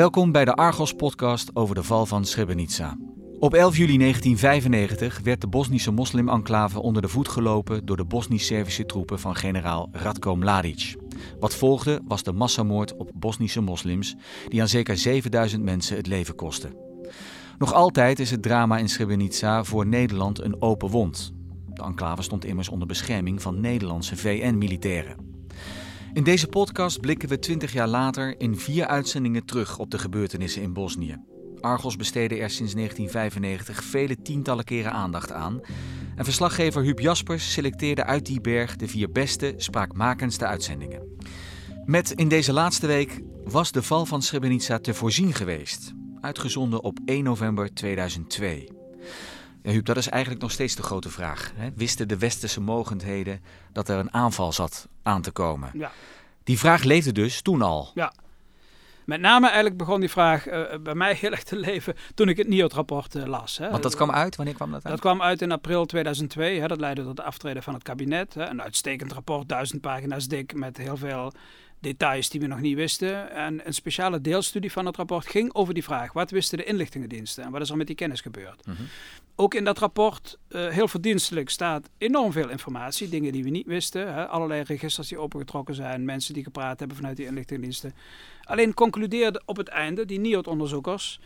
Welkom bij de Argos-podcast over de val van Srebrenica. Op 11 juli 1995 werd de Bosnische moslim-enclave onder de voet gelopen door de Bosnisch-Servische troepen van generaal Ratko Mladic. Wat volgde was de massamoord op Bosnische moslims, die aan zeker 7000 mensen het leven kostte. Nog altijd is het drama in Srebrenica voor Nederland een open wond. De enclave stond immers onder bescherming van Nederlandse VN-militairen. In deze podcast blikken we 20 jaar later in vier uitzendingen terug op de gebeurtenissen in Bosnië. Argos besteedde er sinds 1995 vele tientallen keren aandacht aan. En verslaggever Huub Jaspers selecteerde uit die berg de vier beste, spraakmakendste uitzendingen. Met in deze laatste week was de val van Srebrenica te voorzien geweest. Uitgezonden op 1 november 2002. Ja, Huub, dat is eigenlijk nog steeds de grote vraag. Hè? Wisten de westerse mogendheden dat er een aanval zat aan te komen? Ja. Die vraag leefde dus toen al. Ja. Met name eigenlijk begon die vraag uh, bij mij heel erg te leven toen ik het NIOT-rapport uh, las. Hè. Want dat kwam uit? Wanneer kwam dat uit? Dat kwam uit in april 2002. Hè. Dat leidde tot de aftreden van het kabinet. Hè. Een uitstekend rapport, duizend pagina's dik, met heel veel details die we nog niet wisten. En een speciale deelstudie van het rapport ging over die vraag. Wat wisten de inlichtingendiensten en wat is er met die kennis gebeurd? Mhm. Ook in dat rapport, uh, heel verdienstelijk, staat enorm veel informatie. Dingen die we niet wisten. Hè? Allerlei registers die opengetrokken zijn. Mensen die gepraat hebben vanuit die inlichtingendiensten. Alleen concludeerde op het einde, die NIOT-onderzoekers,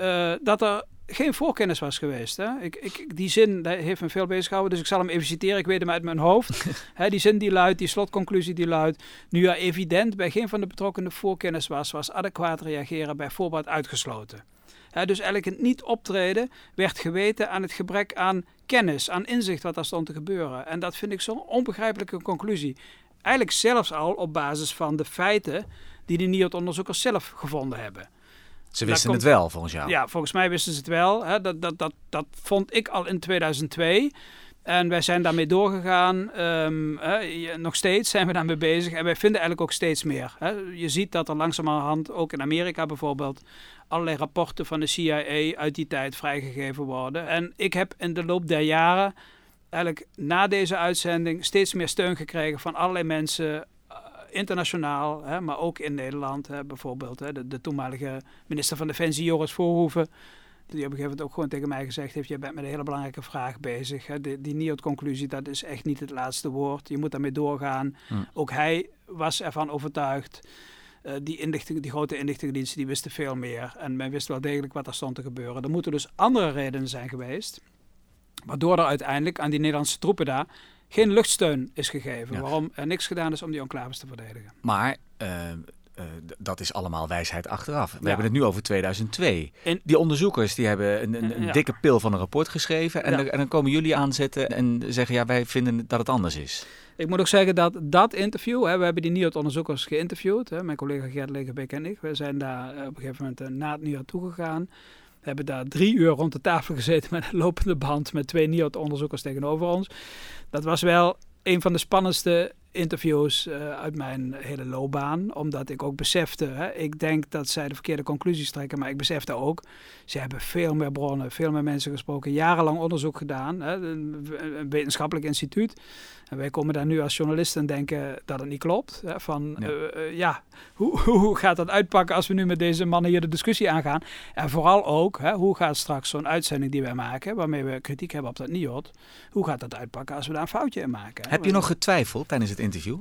uh, dat er geen voorkennis was geweest. Hè? Ik, ik, die zin heeft me veel bezig gehouden, dus ik zal hem even citeren. Ik weet hem uit mijn hoofd. die zin die luidt, die slotconclusie die luidt. Nu er evident bij geen van de betrokkenen voorkennis was, was adequaat reageren bij voorbaat uitgesloten. Dus eigenlijk het niet optreden werd geweten aan het gebrek aan kennis, aan inzicht wat daar stond te gebeuren. En dat vind ik zo'n onbegrijpelijke conclusie. Eigenlijk zelfs al op basis van de feiten die de NIOT-onderzoekers zelf gevonden hebben. Ze wisten het wel, volgens jou? Ja, volgens mij wisten ze het wel. Hè. Dat, dat, dat, dat vond ik al in 2002. En wij zijn daarmee doorgegaan. Hè, nog steeds zijn we daarmee bezig. En wij vinden eigenlijk ook steeds meer. Hè. Je ziet dat er langzamerhand, ook in Amerika bijvoorbeeld, allerlei rapporten van de CIA uit die tijd vrijgegeven worden. En ik heb in de loop der jaren, eigenlijk na deze uitzending, steeds meer steun gekregen van allerlei mensen internationaal, hè, maar ook in Nederland. Hè, bijvoorbeeld hè, de, de, toenmalige minister van Defensie, Joris Voorhoeven. Die op een gegeven moment ook gewoon tegen mij gezegd heeft: Je bent met een hele belangrijke vraag bezig. Hè. Die, die NIOT-conclusie, dat is echt niet het laatste woord. Je moet daarmee doorgaan. Ook hij was ervan overtuigd. Uh, die, inlichting, die grote inlichtingendiensten die wisten veel meer. En men wist wel degelijk wat er stond te gebeuren. Er moeten dus andere redenen zijn geweest. Waardoor er uiteindelijk aan die Nederlandse troepen daar geen luchtsteun is gegeven. Ja. Waarom er niks gedaan is om die enclaves te verdedigen. Maar uh, uh, dat is allemaal wijsheid achteraf. We Ja. hebben het nu over 2002. En- Die onderzoekers die hebben een, een, een Ja. dikke pil van een rapport geschreven. En, Ja. dan, en dan komen jullie aanzetten en zeggen: ja, wij vinden dat het anders is. Ik moet ook zeggen dat dat interview, hè, we hebben die NIOT-onderzoekers geïnterviewd. Hè, mijn collega Gert Legebeek en ik. We zijn daar eh, op een gegeven moment eh, na het NIOT toegegaan. We hebben daar drie uur rond de tafel gezeten met een lopende band met twee NIOT-onderzoekers tegenover ons. Dat was wel een van de spannendste interviews eh, uit mijn hele loopbaan. Omdat ik ook besefte, hè, ik denk dat zij de verkeerde conclusies trekken, maar ik besefte ook, ze hebben veel meer bronnen, veel meer mensen gesproken, jarenlang onderzoek gedaan, hè, een, wetenschappelijk instituut. En wij komen daar nu als journalisten en denken dat het niet klopt. Hè, van, Ja. ja, ja hoe, hoe gaat dat uitpakken als we nu met deze mannen hier de discussie aangaan? En vooral ook, hè, hoe gaat straks zo'n uitzending die wij maken, waarmee we kritiek hebben op dat NIOT, hoe gaat dat uitpakken als we daar een foutje in maken? Heb je nog getwijfeld tijdens het interview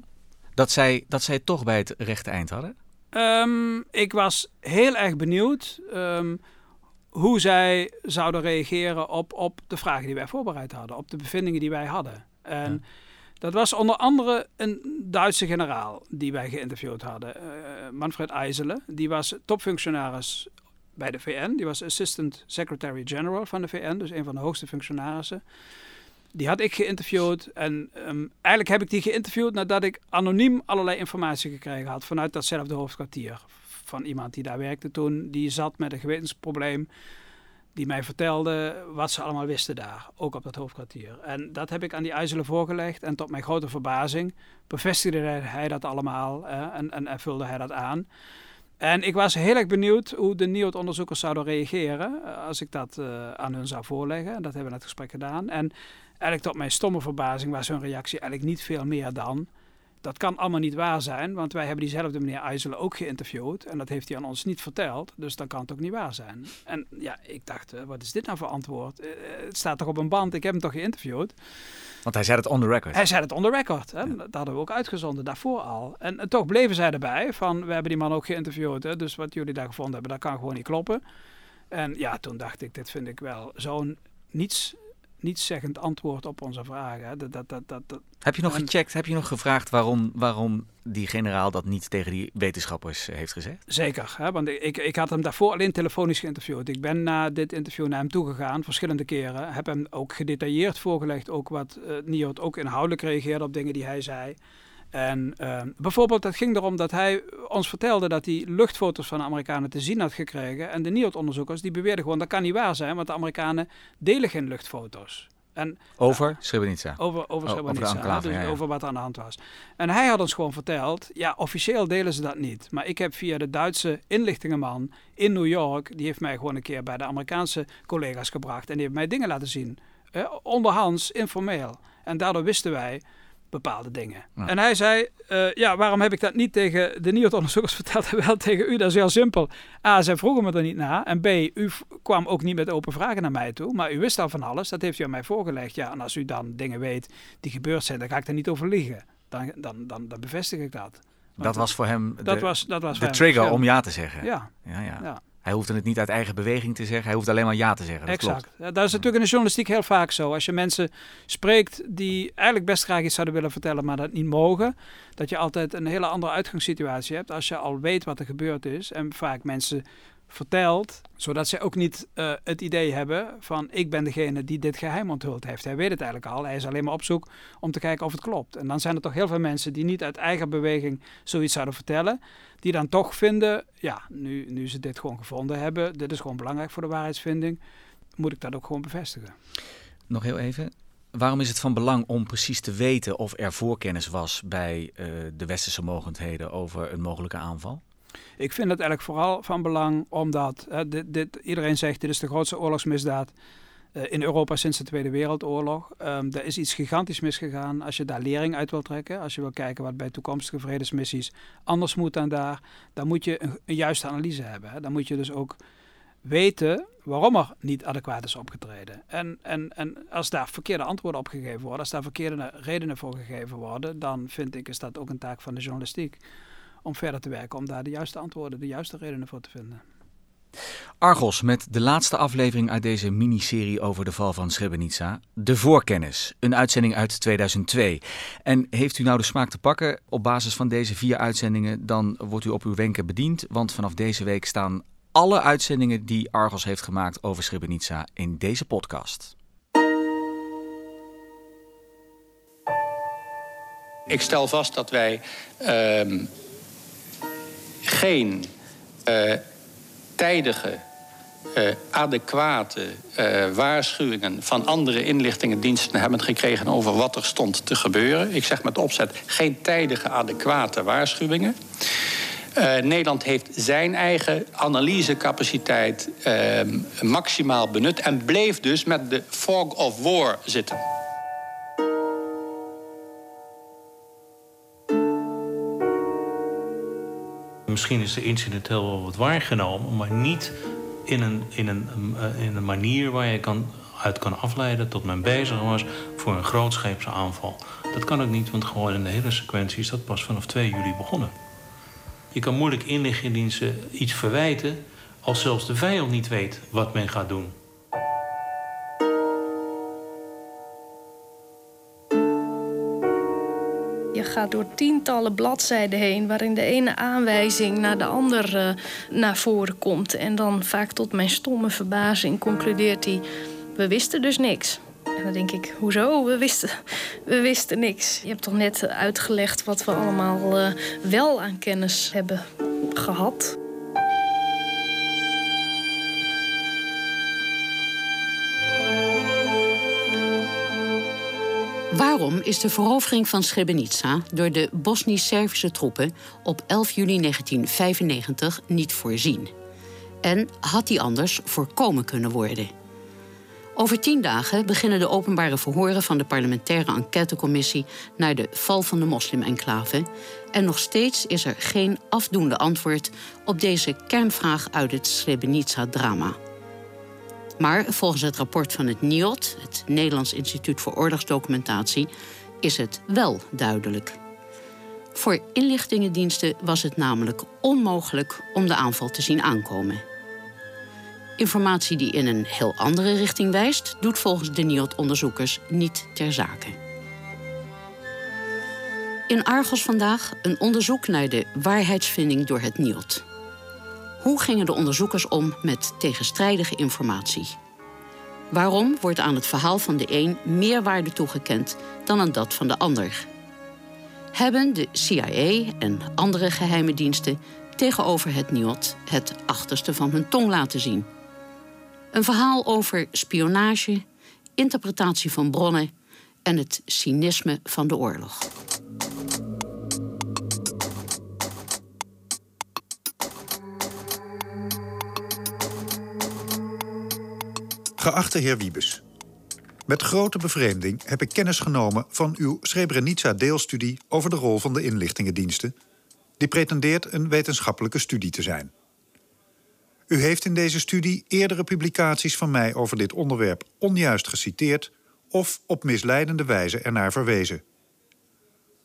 dat zij, dat zij toch bij het rechte eind hadden? Ehm, ik was heel erg benieuwd ehm, hoe zij zouden reageren op, op de vragen die wij voorbereid hadden, op de bevindingen die wij hadden. En Ja. dat was onder andere een Duitse generaal die wij geïnterviewd hadden, eh, Manfred Eisele. Die was topfunctionaris bij de VN, die was Assistant Secretary General van de VN, dus een van de hoogste functionarissen. Die had ik geïnterviewd en ehm, eigenlijk heb ik die geïnterviewd nadat ik anoniem allerlei informatie gekregen had vanuit datzelfde hoofdkwartier. Van iemand die daar werkte toen, die zat met een gewetensprobleem. Die mij vertelde wat ze allemaal wisten daar, ook op dat hoofdkwartier. En dat heb ik aan die IJzelen voorgelegd en tot mijn grote verbazing bevestigde hij- dat allemaal eh, en, en, vulde hij dat aan. En ik was heel erg benieuwd hoe de NIOT-onderzoekers zouden reageren eh, als ik dat eh, aan hun zou voorleggen. En dat hebben we in het gesprek gedaan. En eigenlijk tot mijn stomme verbazing was hun reactie eigenlijk niet veel meer dan... dat kan allemaal niet waar zijn, want wij hebben diezelfde meneer IJsselen ook geïnterviewd en dat heeft hij aan ons niet verteld, dus dan kan het ook niet waar zijn. En ja, ik dacht, eh, wat is dit nou voor antwoord? Eh, het staat toch op een band, ik heb hem toch geïnterviewd? Want hij zei het on the record. Hij zei het on the record. Hè? Dat hadden we ook uitgezonden daarvoor al. En, en, toch bleven zij erbij van, we hebben die man ook geïnterviewd, hè? dus wat jullie daar gevonden hebben, dat kan gewoon niet kloppen. En ja, toen dacht ik, dit vind ik wel zo'n niets zeggend antwoord op onze vragen. Dat, dat, dat, dat, heb je nog gecheckt, heb je nog gevraagd waarom, waarom die generaal dat niet tegen die wetenschappers heeft gezegd? Zeker, hè, want ik, ik had hem daarvoor alleen telefonisch geïnterviewd. Ik ben na dit interview naar hem toegegaan, verschillende keren. Heb hem ook gedetailleerd voorgelegd, ook wat uh, Niot ook inhoudelijk reageerde op dingen die hij zei. En uh, bijvoorbeeld, het ging erom dat hij ons vertelde dat hij luchtfoto's van de Amerikanen te zien had gekregen. En de NIOD-onderzoekers die beweerden gewoon dat kan niet waar zijn, want de Amerikanen delen geen luchtfoto's. En, over Srebrenica? Over, over Srebrenica, oh, over, dus over wat er aan de hand was. En hij had ons gewoon verteld, ja, officieel delen ze dat niet. Maar ik heb via de Duitse inlichtingenman in New York, die heeft mij gewoon een keer bij de Amerikaanse collega's gebracht. En die heeft mij dingen laten zien. Eh, onderhands, informeel. En daardoor wisten wij bepaalde dingen. En hij zei, uh, ja, waarom heb ik dat niet tegen de NIOT-onderzoekers verteld en wel tegen u? Dat is heel simpel. A, zij vroegen me er niet na. En B, u kwam ook niet met open vragen naar mij toe. Maar u wist al van alles, dat heeft u aan mij voorgelegd. Ja, en als u dan dingen weet die gebeurd zijn, dan ga ik er niet over liegen. Dan, dan, dan, dan bevestig ik dat. dat was voor hem de, dat was, dat was de trigger om ja te zeggen. Ja. Ja, ja. ja. Hij hoefde het niet uit eigen beweging te zeggen. Hij hoeft alleen maar ja te zeggen. Dat exact. Klopt. Dat is natuurlijk in de journalistiek heel vaak zo. Als je mensen spreekt die eigenlijk best graag iets zouden willen vertellen, maar dat niet mogen. Dat je altijd een hele andere uitgangssituatie hebt als je al weet wat er gebeurd is. En vaak mensen vertelt, zodat zij ook niet uh, het idee hebben van ik ben degene die dit geheim onthuld heeft. Hij weet het eigenlijk al, hij is alleen maar op zoek om te kijken of het klopt. En dan zijn er toch heel veel mensen die niet uit eigen beweging zoiets zouden vertellen, die dan toch vinden, ja, nu, nu ze dit gewoon gevonden hebben, dit is gewoon belangrijk voor de waarheidsvinding, moet ik dat ook gewoon bevestigen. Nog heel even, Waarom is het van belang om precies te weten of er voorkennis was bij uh, de westerse mogendheden over een mogelijke aanval? Ik vind het eigenlijk vooral van belang omdat hè, dit, dit, iedereen zegt dit is de grootste oorlogsmisdaad uh, in Europa sinds de Tweede Wereldoorlog. Um, er is iets gigantisch misgegaan. Als je daar lering uit wil trekken, als je wil kijken wat bij toekomstige vredesmissies anders moet dan daar, dan moet je een, een juiste analyse hebben. Hè. Dan moet je dus ook weten waarom er niet adequaat is opgetreden. En, en, en als daar verkeerde antwoorden op gegeven worden, als daar verkeerde redenen voor gegeven worden, dan vind ik is dat ook een taak van de journalistiek om verder te werken, om daar de juiste antwoorden, de juiste redenen voor te vinden. Argos met de laatste aflevering uit deze miniserie over de val van Srebrenica. De Voorkennis, een uitzending uit 2002. En heeft u nou de smaak te pakken op basis van deze vier uitzendingen, dan wordt u op uw wenken bediend. Want vanaf deze week staan alle uitzendingen die Argos heeft gemaakt over Srebrenica in deze podcast. Ik stel vast dat wij uh, geen uh, tijdige, uh, adequate uh, waarschuwingen van andere inlichtingendiensten hebben gekregen over wat er stond te gebeuren. Ik zeg met opzet geen tijdige, adequate waarschuwingen. Nederland heeft zijn eigen analysecapaciteit ehm, maximaal benut en bleef dus met de fog of war zitten. Misschien is de incidenteel wel wat waargenomen, maar niet in een, in een, eh, in een manier waar je kan, uit kan afleiden dat men bezig was voor een grootscheepse aanval. Dat kan ook niet, want gewoon in de hele sequentie is dat pas vanaf 2 juli begonnen. Je kan moeilijk inlichtingendiensten iets verwijten als zelfs de vijand niet weet wat men gaat doen. Je gaat door tientallen bladzijden heen waarin de ene aanwijzing naar de andere naar voren komt. En dan vaak tot mijn stomme verbazing concludeert hij: We wisten dus niks. En dan denk ik, hoezo? We wisten, we wisten niks. Je hebt toch net uitgelegd wat we allemaal uh, wel aan kennis hebben gehad. Waarom is de verovering van Srebrenica door de Bosnisch-Servische troepen op 11 juli 1995 niet voorzien? En had die anders voorkomen kunnen worden? Over tien dagen beginnen de openbare verhoren van de parlementaire enquêtecommissie naar de val van de moslim-enclave. En nog steeds is er geen afdoende antwoord op deze kernvraag uit het Srebrenica-drama. Maar volgens het rapport van het NIOD, het Nederlands Instituut voor Oorlogsdocumentatie, is het wel duidelijk. Voor inlichtingendiensten was het namelijk onmogelijk om de aanval te zien aankomen. Informatie die in een heel andere richting wijst, doet volgens de NIOD-onderzoekers niet ter zake. In Argos vandaag een onderzoek naar de waarheidsvinding door het NIOD. Hoe gingen de onderzoekers om met tegenstrijdige informatie? Waarom wordt aan het verhaal van de een meer waarde toegekend dan aan dat van de ander? Hebben de CIA en andere geheime diensten tegenover het NIOD het achterste van hun tong laten zien? Een verhaal over spionage, interpretatie van bronnen en het cynisme van de oorlog. Geachte heer Wiebes. Met grote bevreemding heb ik kennis genomen van uw Srebrenica-deelstudie over de rol van de inlichtingendiensten, die pretendeert een wetenschappelijke studie te zijn. U heeft in deze studie eerdere publicaties van mij over dit onderwerp onjuist geciteerd of op misleidende wijze ernaar verwezen.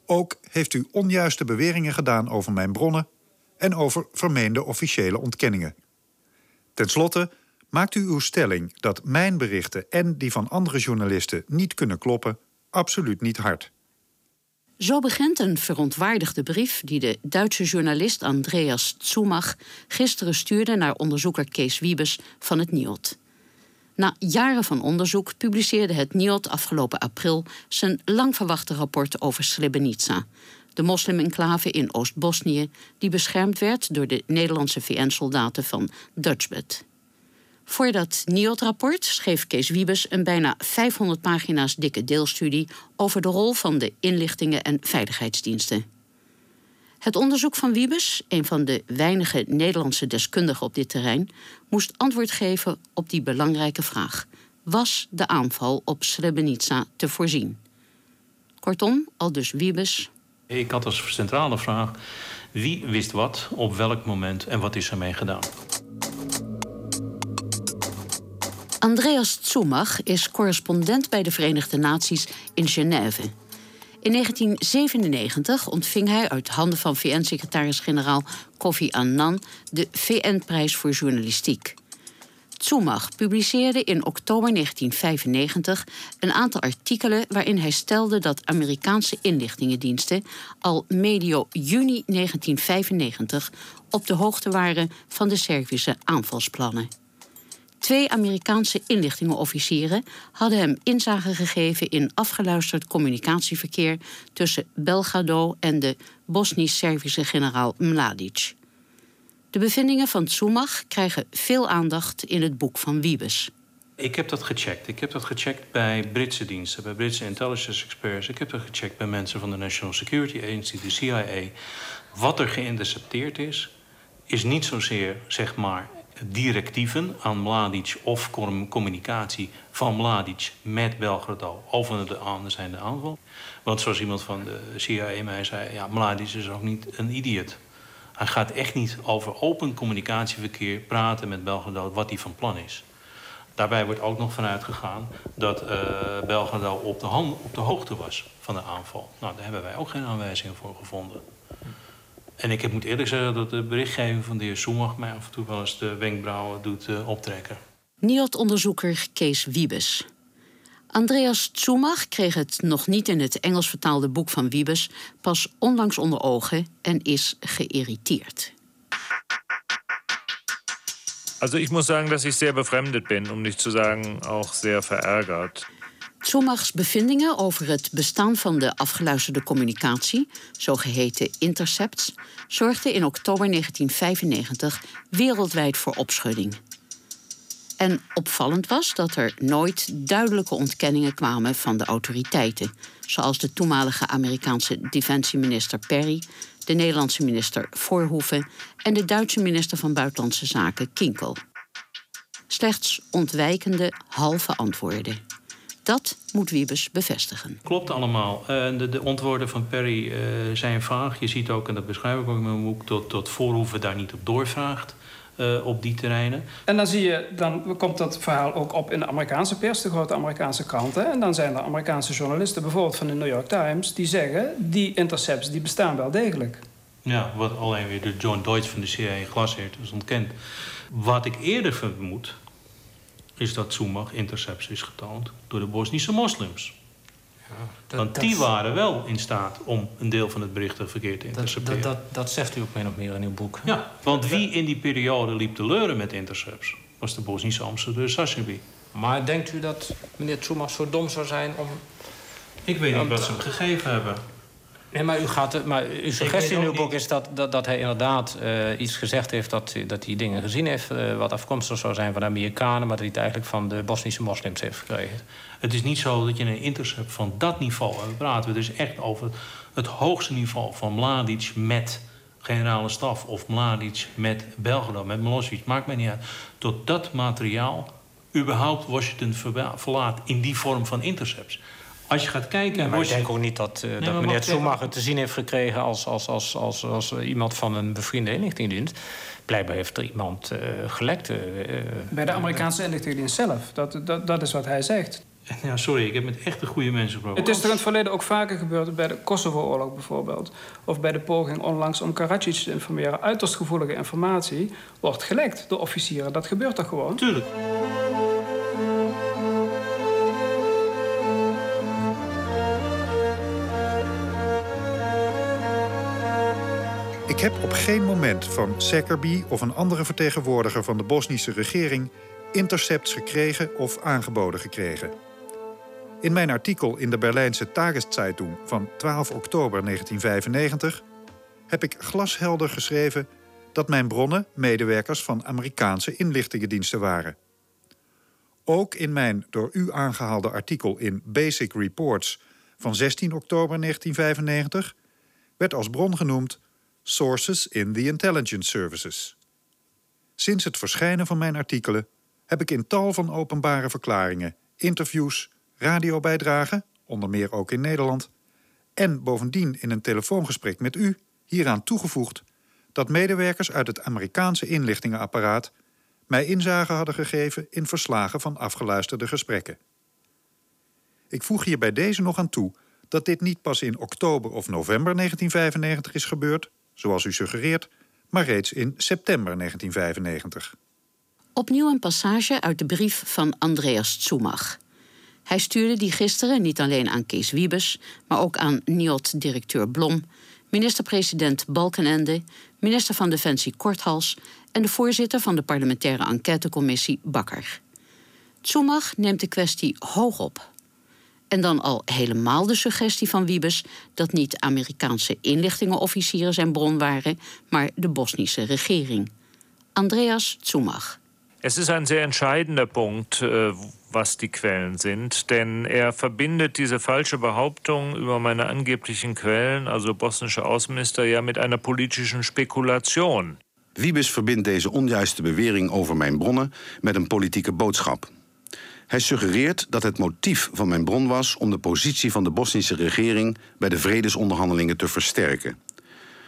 Ook heeft u onjuiste beweringen gedaan over mijn bronnen en over vermeende officiële ontkenningen. Ten slotte maakt u uw stelling dat mijn berichten en die van andere journalisten niet kunnen kloppen absoluut niet hard. Zo begint een verontwaardigde brief die de Duitse journalist Andreas Zumach gisteren stuurde naar onderzoeker Kees Wiebes van het NIOD. Na jaren van onderzoek publiceerde het NIOD afgelopen april zijn lang verwachte rapport over Srebrenica, de moslim-enclave in Oost-Bosnië, die beschermd werd door de Nederlandse VN-soldaten van Dutchbat. Voor dat NIOD-rapport schreef Kees Wiebes een bijna 500 pagina's dikke deelstudie over de rol van de inlichtingen en veiligheidsdiensten. Het onderzoek van Wiebes, een van de weinige Nederlandse deskundigen op dit terrein, moest antwoord geven op die belangrijke vraag: was de aanval op Srebrenica te voorzien? Kortom, al dus Wiebes. Ik had als centrale vraag: wie wist wat, op welk moment en wat is ermee gedaan? Andreas Zumach is correspondent bij de Verenigde Naties in Genève. In 1997 ontving hij uit handen van VN-secretaris-generaal Kofi Annan de VN-prijs voor journalistiek. Zumach publiceerde in oktober 1995 een aantal artikelen waarin hij stelde dat Amerikaanse inlichtingendiensten al medio juni 1995 op de hoogte waren van de Servische aanvalsplannen. Twee Amerikaanse inlichtingenofficieren hadden hem inzage gegeven in afgeluisterd communicatieverkeer tussen Belgrado en de Bosnisch-Servische generaal Mladic. De bevindingen van Tsumach krijgen veel aandacht in het boek van Wiebes. Ik heb dat gecheckt. Ik heb dat gecheckt bij Britse diensten, bij Britse intelligence experts. Ik heb dat gecheckt bij mensen van de National Security Agency, de CIA. Wat er geïntercepteerd is, is niet zozeer zeg maar directieven aan Mladic of communicatie van Mladic met Belgrado over de aanzijnde aanval. Want zoals iemand van de CIA mij zei, ja, Mladic is ook niet een idiot. Hij gaat echt niet over open communicatieverkeer praten met Belgrado wat hij van plan is. Daarbij wordt ook nog vanuit gegaan dat uh, Belgrado op de, hand, op de hoogte was van de aanval. Nou, daar hebben wij ook geen aanwijzingen voor gevonden. En ik moet eerlijk zeggen dat de berichtgeving van de heer Soemach mij af en toe wel eens de wenkbrauwen doet uh, optrekken. NIOD-onderzoeker Kees Wiebes. Andreas Zumach kreeg het nog niet in het Engels vertaalde boek van Wiebes pas onlangs onder ogen en is geïrriteerd. Also ich muss sagen, dass ich sehr befremdet bin, um nicht zu sagen auch sehr verärgert. Zumachs bevindingen over het bestaan van de afgeluisterde communicatie, zogeheten intercepts, zorgden in oktober 1995 wereldwijd voor opschudding. En opvallend was dat er nooit duidelijke ontkenningen kwamen van de autoriteiten, zoals de toenmalige Amerikaanse defensieminister Perry, de Nederlandse minister Voorhoeven en de Duitse minister van Buitenlandse Zaken Kinkel. Slechts ontwijkende halve antwoorden. Dat moet Wiebes bevestigen. Klopt allemaal. Uh, de, de, antwoorden van Perry uh, zijn vaag. Je ziet ook, en dat beschrijf ik ook in mijn boek, dat, dat Voorhoeven daar niet op doorvraagt. Uh, op die terreinen. En dan zie je, dan komt dat verhaal ook op in de Amerikaanse pers, de grote Amerikaanse kranten. En dan zijn er Amerikaanse journalisten, bijvoorbeeld van de New York Times, die zeggen: die intercepts die bestaan wel degelijk. Ja, wat alleen weer de John Deutsch van de CIA glasheert is ontkend. Wat ik eerder vermoed, is dat Zumach intercepts is getoond door de Bosnische moslims. Ja, dat, Want die waren wel in staat om een deel van het berichtenverkeer te intercepteren. Dat, dat, dat, zegt u ook min of meer in uw boek. Ja, want wie in die periode liep te leuren met intercepts... was de Bosnische ambassadeur Sachebi. Maar denkt u dat meneer Zumach zo dom zou zijn om... Ik weet niet wat ze hem gegeven hebben. Nee, maar, u gaat, maar uw suggestie in uw boek is dat, dat, dat hij inderdaad uh, iets gezegd heeft... dat, dat hij dingen gezien heeft uh, wat afkomstig zou zijn van de Amerikanen... maar dat hij het eigenlijk van de Bosnische moslims heeft gekregen. Het is niet zo dat je een intercept van dat niveau... we praten we dus echt over het hoogste niveau van Mladic met generale staf... of Mladic met Belgrado, met Milosevic, maakt mij niet uit. Tot dat materiaal überhaupt Washington verlaat in die vorm van intercepts... Als je gaat kijken... maar ik denk ook niet dat, uh, dat meneer Schumacher te zien heeft gekregen... als, als, als, als, als iemand van een bevriende inlichtingendienst. Blijkbaar heeft er iemand uh, gelekt. Uh, Bij de Amerikaanse inlichtingendienst zelf. Dat, dat, dat is wat hij zegt. Ja, sorry, ik heb met echte goede mensen gesproken. Het is er in het verleden ook vaker gebeurd, bij de Kosovo-oorlog bijvoorbeeld. Of bij de poging onlangs om Karadzic te informeren. Uiterst gevoelige informatie wordt gelekt door officieren. Dat gebeurt er gewoon. Tuurlijk. Ik heb op geen moment van Sekkerby of een andere vertegenwoordiger van de Bosnische regering intercepts gekregen of aangeboden gekregen. In mijn artikel in de Berlijnse Tageszeitung van 12 oktober 1995 heb ik glashelder geschreven dat mijn bronnen medewerkers van Amerikaanse inlichtingendiensten waren. Ook in mijn door u aangehaalde artikel in Basic Reports van 16 oktober 1995 werd als bron genoemd Sources in the Intelligence Services. Sinds het verschijnen van mijn artikelen heb ik in tal van openbare verklaringen, interviews, radiobijdragen, onder meer ook in Nederland, en bovendien in een telefoongesprek met u hieraan toegevoegd dat medewerkers uit het Amerikaanse inlichtingenapparaat mij inzage hadden gegeven in verslagen van afgeluisterde gesprekken. Ik voeg hier bij deze nog aan toe dat dit niet pas in oktober of november 1995 is gebeurd, zoals u suggereert, maar reeds in september 1995. Opnieuw een passage uit de brief van Andreas Tsumach. Hij stuurde die gisteren niet alleen aan Kees Wiebes, maar ook aan NIOD-directeur Blom, minister-president Balkenende, minister van Defensie Korthals en de voorzitter van de parlementaire enquêtecommissie Bakker. Tsumach neemt de kwestie hoog op. En dan al helemaal de suggestie van Wiebes dat niet Amerikaanse inlichtingenofficieren zijn bron waren, maar de Bosnische regering. Andreas Tsumach. Es ist ein sehr entscheidender Punkt, äh, was die Quellen sind, denn er verbindet diese falsche Behauptung über meine angeblichen Quellen, also bosnische Außenminister, ja mit einer politischen Spekulation. Wiebes verbindt deze onjuiste bewering over mijn bronnen met een politieke boodschap. Hij suggereert dat het motief van mijn bron was om de positie van de Bosnische regering bij de vredesonderhandelingen te versterken.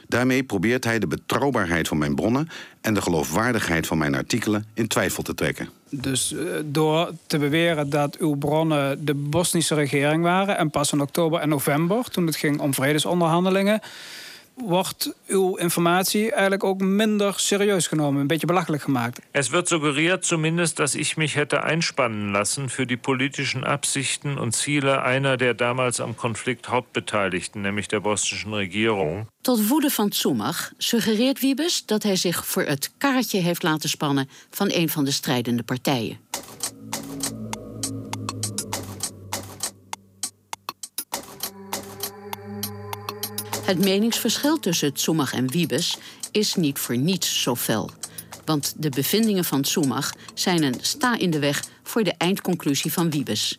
Daarmee probeert hij de betrouwbaarheid van mijn bronnen en de geloofwaardigheid van mijn artikelen in twijfel te trekken. Dus uh, door te beweren dat uw bronnen de Bosnische regering waren en pas in oktober en november, toen het ging om vredesonderhandelingen, wordt uw informatie eigenlijk ook minder serieus genomen, een beetje belachelijk gemaakt. Es wird suggeriert zumindest, dass ich mich hätte einspannen lassen für die politischen Absichten und Ziele einer der damals am Konflikt Hauptbeteiligten, nämlich der bosnischen Regierung. Tot woede van Tsumach suggereert Wiebes dat hij zich voor het karretje heeft laten spannen van een van de strijdende partijen. Het meningsverschil tussen Tsumach en Wiebes is niet voor niets zo fel. Want de bevindingen van Tsumach zijn een sta in de weg voor de eindconclusie van Wiebes.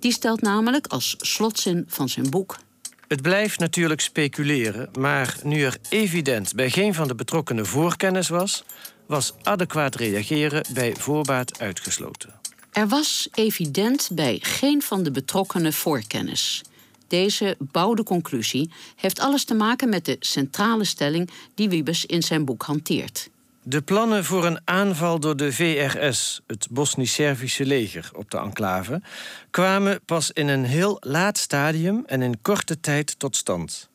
Die stelt namelijk als slotzin van zijn boek... Het blijft natuurlijk speculeren, maar nu er evident bij geen van de betrokkenen voorkennis was, was adequaat reageren bij voorbaat uitgesloten. Er was evident bij geen van de betrokkenen voorkennis. Deze bouwde conclusie heeft alles te maken met de centrale stelling die Wiebes in zijn boek hanteert. De plannen voor een aanval door de VRS, het Bosnisch-Servische leger, op de enclave, kwamen pas in een heel laat stadium en in korte tijd tot stand.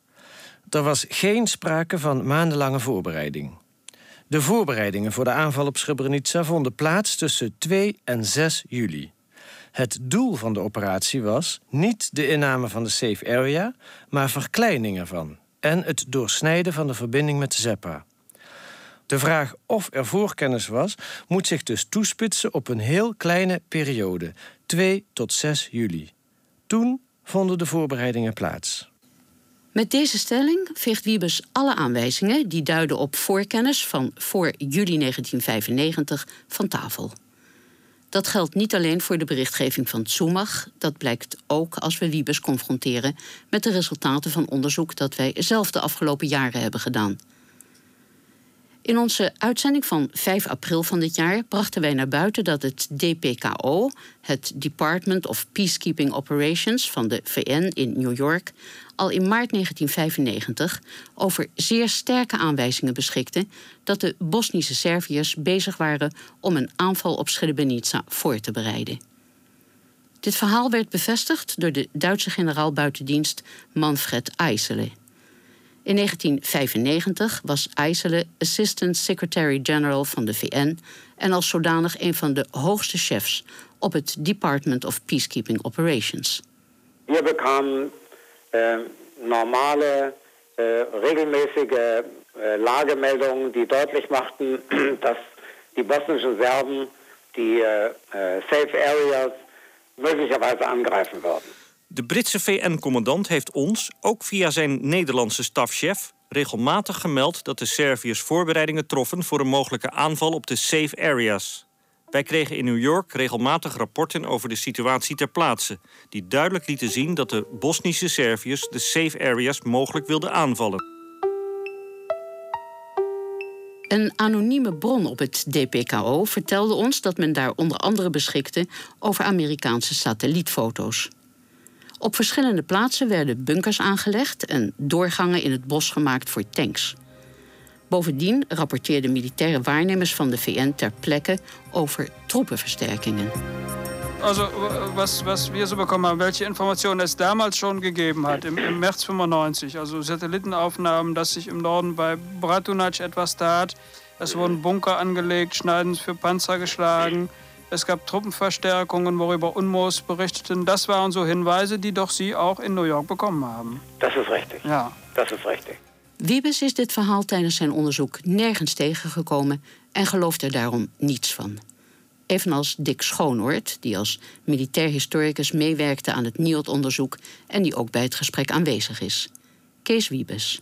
Er was geen sprake van maandenlange voorbereiding. De voorbereidingen voor de aanval op Srebrenica vonden plaats tussen 2 en 6 juli. Het doel van de operatie was niet de inname van de safe area, maar verkleining ervan en het doorsnijden van de verbinding met Zeppa. De vraag of er voorkennis was, moet zich dus toespitsen op een heel kleine periode, 2 tot 6 juli. Toen vonden de voorbereidingen plaats. Met deze stelling veegt Wiebes alle aanwijzingen die duiden op voorkennis van voor juli 1995 van tafel. Dat geldt niet alleen voor de berichtgeving van Tsumach, dat blijkt ook als we Wiebes confronteren met de resultaten van onderzoek dat wij zelf de afgelopen jaren hebben gedaan. In onze uitzending van 5 april van dit jaar brachten wij naar buiten dat het DPKO, het Department of Peacekeeping Operations van de VN in New York, al in maart 1995 over zeer sterke aanwijzingen beschikte dat de Bosnische Serviërs bezig waren om een aanval op Srebrenica voor te bereiden. Dit verhaal werd bevestigd door de Duitse generaal buitendienst Manfred Eisele. In 1995 was Eisele Assistant Secretary-General van de VN en als zodanig een van de hoogste chefs op het Department of Peacekeeping Operations. Wir bekamen äh, normale, äh, regelmäßige äh, Lagemeldungen, die deutlich machten, dass die bosnischen Serben die äh, äh, Safe Areas möglicherweise angreifen würden. De Britse VN-commandant heeft ons, ook via zijn Nederlandse stafchef, regelmatig gemeld dat de Serviërs voorbereidingen troffen voor een mogelijke aanval op de safe areas. Wij kregen in New York regelmatig rapporten over de situatie ter plaatse, die duidelijk lieten zien dat de Bosnische Serviërs de safe areas mogelijk wilden aanvallen. Een anonieme bron op het DPKO vertelde ons dat men daar onder andere beschikte over Amerikaanse satellietfoto's. Op verschillende plaatsen werden bunkers aangelegd en doorgangen in het bos gemaakt voor tanks. Bovendien rapporteerden militaire waarnemers van de VN ter plekke over troepenversterkingen. Also was, was wir so bekommen haben, welche Informationen es damals schon gegeben hat, im, im März 95. Also Satellitenaufnahmen, dass sich im Norden bei Bratunac etwas tat. Es wurden Bunker angelegt, Schneiden für Panzer geschlagen. Es gab Truppenverstärkungen, worüber Unmos berichteten. Das waren so Hinweise, die doch Sie auch in New York bekommen haben. Das ist richtig. Ja. Das ist richtig. Wiebes is dit verhaal tijdens zijn onderzoek nergens tegengekomen en gelooft er daarom niets van. Evenals Dick Schoonoort, die als militair historicus meewerkte aan het NIOD-onderzoek en die ook bij het gesprek aanwezig is. Kees Wiebes.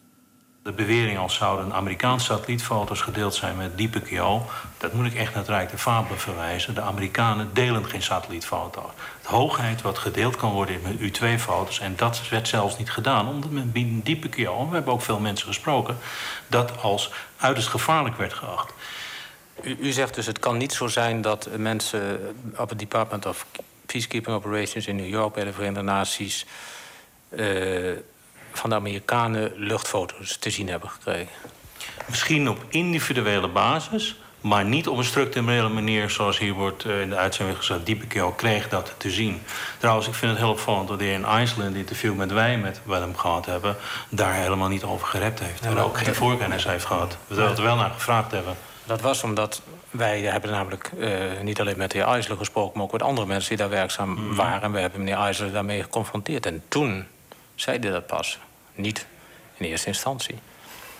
De bewering als zouden Amerikaanse satellietfoto's gedeeld zijn met diepe KO... dat moet ik echt naar het Rijk de Fabelen verwijzen. De Amerikanen delen geen satellietfoto's. Het hoogheid wat gedeeld kan worden met U-2-foto's... en dat werd zelfs niet gedaan, omdat men binnen KO... en we hebben ook veel mensen gesproken... dat als uiterst gevaarlijk werd geacht. U, zegt dus het kan niet zo zijn dat mensen op het Department of Peacekeeping Operations in New York... bij de Verenigde Naties... Uh, van de Amerikanen luchtfoto's te zien hebben gekregen. Misschien op individuele basis, maar niet op een structurele manier zoals hier wordt in de uitzending gezegd. Diepeke al kreeg dat te zien. Trouwens, ik vind het heel opvallend dat hij in IJsland interview met wij met hem gehad hebben, daar helemaal niet over gerept heeft. en ook geen voorkennis heeft gehad. We er wel naar gevraagd hebben. Dat was omdat wij hebben namelijk uh, niet alleen met de heer gesproken, maar ook met andere mensen die daar werkzaam mm. waren. En we hebben meneer IJsselen daarmee geconfronteerd. En toen zeiden dat pas. Niet in eerste instantie.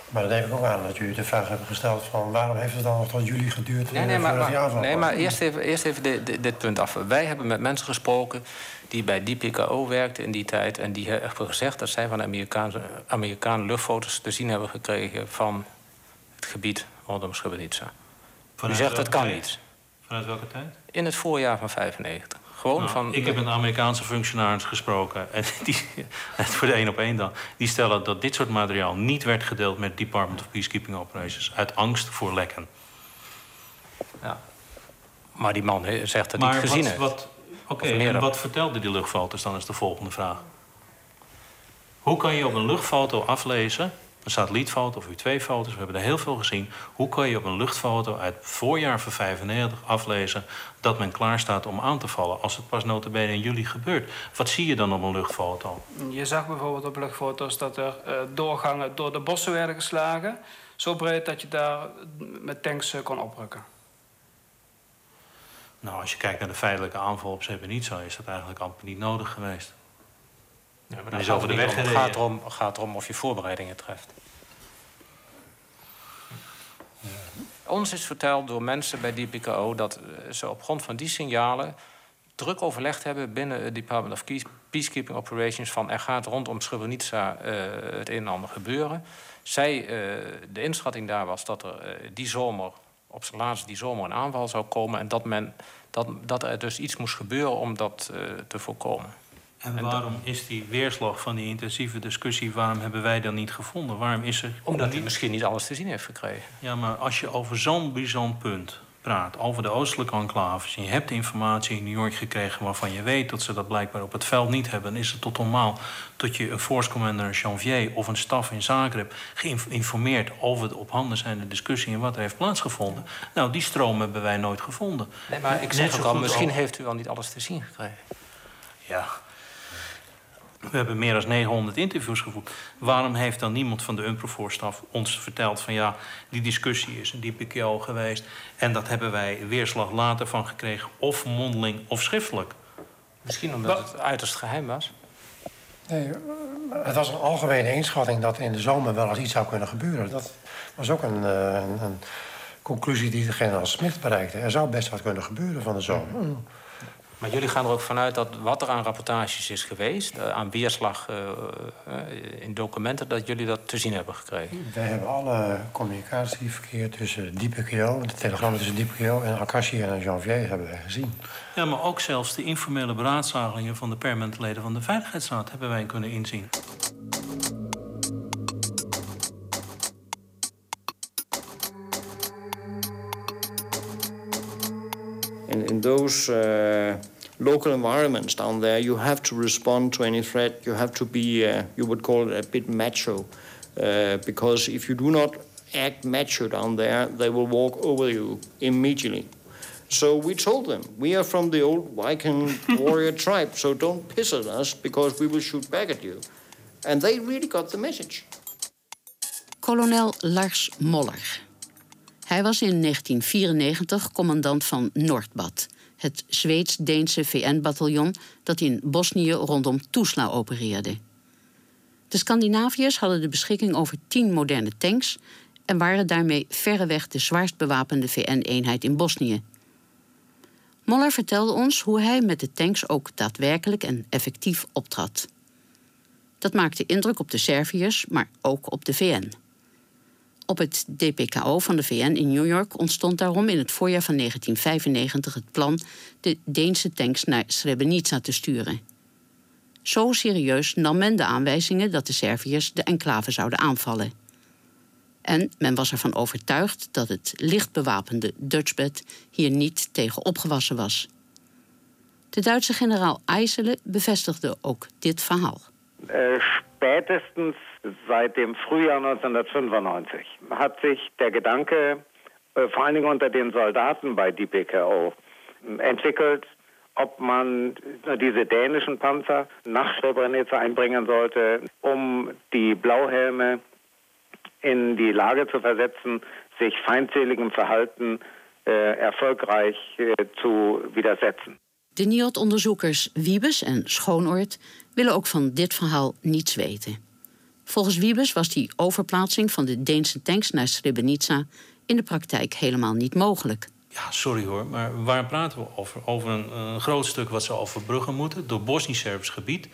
Maar dat neem ik ook aan dat jullie de vraag hebben gesteld van waarom heeft het dan nog tot jullie geduurd nee, nee, maar, maar, nee, maar eerst even, eerst even dit, dit, punt af. Wij hebben met mensen gesproken die bij DPKO werkten in die tijd... en die hebben gezegd dat zij van Amerikaanse, Amerikanen luchtfoto's te zien hebben gekregen... van het gebied rondom Srebrenica. U zegt dat kan niet. Vanuit welke tijd? In het voorjaar van 95. Gewoon Nou, van... Ik heb met Amerikaanse functionaris gesproken. En die, voor de één op één dan. Die stellen dat dit soort materiaal niet werd gedeeld met Department of Peacekeeping Operations. Uit angst voor lekken. Ja. Maar die man zegt dat hij het gezien wat, heeft. wat, Oké, en wat vertelde die luchtfoto's dan is de volgende vraag. Hoe kan je op een luchtfoto aflezen, een satellietfoto of U2-foto's, we hebben er heel veel gezien. Hoe kan je op een luchtfoto uit het voorjaar van 95 aflezen dat men klaar staat om aan te vallen als het pas notabene in juli gebeurt? Wat zie je dan op een luchtfoto? Je zag bijvoorbeeld op luchtfoto's dat er eh, doorgangen door de bossen werden geslagen. Zo breed dat je daar met tanks eh, kon oprukken. Nou, als je kijkt naar de feitelijke aanval op Srebrenica, is dat eigenlijk amper niet nodig geweest. Ja, maar is over de weg om. gaat erom, gaat erom of je voorbereidingen treft. Ons is verteld door mensen bij DPKO dat eh, ze op grond van die signalen druk overlegd hebben binnen het Department of Peace- Peacekeeping Operations van er gaat rondom Srebrenica eh, het een en ander gebeuren. Zij, eh, de inschatting daar was dat er die zomer, op zijn laatst die zomer, een aanval zou komen en dat, men, dat, dat er dus iets moest gebeuren om dat te voorkomen. En En waarom is die weerslag van die intensieve discussie, waarom hebben wij dan niet gevonden? Waarom is er... Omdat hij misschien niet alles te zien heeft gekregen. Ja, maar als je over zo'n bizant punt praat, over de oostelijke enclaves... en je hebt informatie in New York gekregen waarvan je weet... dat ze dat blijkbaar op het veld niet hebben... dan is het tot normaal dat je een force commander in Janvier... of een staf in Zagreb geïnformeerd over de op handen zijnde discussie... en wat er heeft plaatsgevonden. Nou, die stroom hebben wij nooit gevonden. Nee, maar ik zeg ook al, misschien al- heeft u al niet alles te zien gekregen. Ja. We hebben meer dan 900 interviews gevoerd. Waarom heeft dan niemand van de UNPROFOR-staf ons verteld van ja, die discussie is een DPKO geweest en dat hebben wij weerslag later van gekregen, of mondeling of schriftelijk? Misschien omdat het uiterst geheim was. Nee, eh, het was een algemene inschatting dat in de zomer wel eens iets zou kunnen gebeuren. Dat was ook een, eh, een, een conclusie die de generaal Smith bereikte. Er zou best wat kunnen gebeuren van de zomer. Maar jullie gaan er ook vanuit dat wat er aan rapportages is geweest, eh, aan weerslag eh, eh, in documenten, dat jullie dat te zien hebben gekregen. Wij hebben alle communicatieverkeer tussen DPKO, de telegrammen tussen DPKO en Akashi en Janvier hebben wij gezien. Ja, maar ook zelfs de informele beraadslagingen van de permanente leden van de Veiligheidsraad hebben wij kunnen inzien. in, in those uh, local environments down there, you have to respond to any threat. You have to be, uh, you would call it a bit macho, uh, because if you do not act macho down there, they will walk over you immediately. So we told them, we are from the old Viking warrior tribe, so don't piss at us because we will shoot back at you. And they really got the message. Kolonel Lars Moller. Hij was in 1994 commandant van Noordbad, het Zweeds-Deense VN-bataljon dat in Bosnië rondom Tuzla opereerde. De Scandinaviërs hadden de beschikking over tien moderne tanks en waren daarmee verreweg de zwaarst bewapende VN-eenheid in Bosnië. Moller vertelde ons hoe hij met de tanks ook daadwerkelijk en effectief optrad. Dat maakte indruk op de Serviërs, maar ook op de VN. Op het DPKO van de VN in New York ontstond daarom in het voorjaar van 1995 het plan de Deense tanks naar Srebrenica te sturen. Zo serieus nam men de aanwijzingen dat de Serviërs de enclave zouden aanvallen. En men was ervan overtuigd dat het licht bewapende Dutchbed hier niet tegen opgewassen was. De Duitse generaal Eisele bevestigde ook dit verhaal. Äh, spätestens seit dem Frühjahr 1995 hat sich der Gedanke, äh, vor allen Dingen unter den Soldaten bei DPKO, entwickelt, ob man diese dänischen Panzer nach Srebrenica einbringen sollte, um die Blauhelme in die Lage zu versetzen, sich feindseligem Verhalten äh, erfolgreich äh, zu widersetzen. De NIOD-onderzoekers Wiebes en Schoonoord willen ook van dit verhaal niets weten. Volgens Wiebes was die overplaatsing van de Deense tanks naar Srebrenica in de praktijk helemaal niet mogelijk. Ja, sorry hoor, maar waar praten we over? Over een, groot stuk wat ze overbruggen moeten door Bosnisch-Serbisch gebied.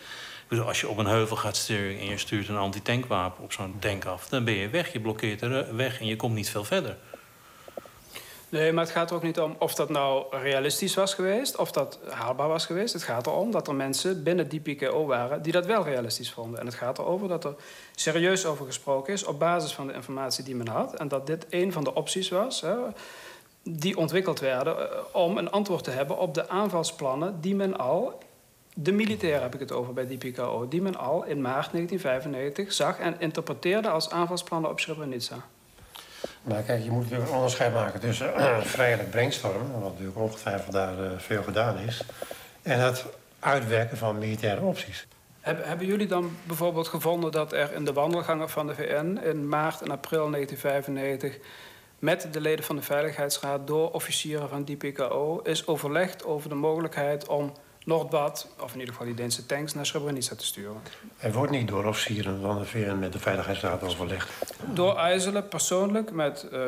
Als je op een heuvel gaat sturen en je stuurt een antitankwapen op zo'n tank af, dan ben je weg. Je blokkeert de weg en je komt niet veel verder. Nee, maar het gaat er ook niet om of dat nou realistisch was geweest, of dat haalbaar was geweest. Het gaat erom dat er mensen binnen die PKO waren die dat wel realistisch vonden. En het gaat erover dat er serieus over gesproken is op basis van de informatie die men had. En dat dit een van de opties was hè, die ontwikkeld werden eh, om een antwoord te hebben op de aanvalsplannen die men al de militairen heb ik het over bij die PKO, die men al in maart 1995 zag en interpreteerde als aanvalsplannen op Srebrenica. Nou, kijk, je moet natuurlijk een onderscheid maken tussen vrijelijk brainstormen, wat natuurlijk ongetwijfeld daar uh, veel gedaan is, en het uitwerken van militaire opties. Heb, hebben jullie dan bijvoorbeeld gevonden dat er in de wandelgangen van de VN in maart en april 1995 met de leden van de Veiligheidsraad door officieren van die PKO is overlegd over de mogelijkheid om Noordbad, of in ieder geval die Deense tanks, naar Srebrenica te sturen. Hij wordt niet door officieren van de VN met de Veiligheidsraad overlegd. Door IJsselen persoonlijk met, uh,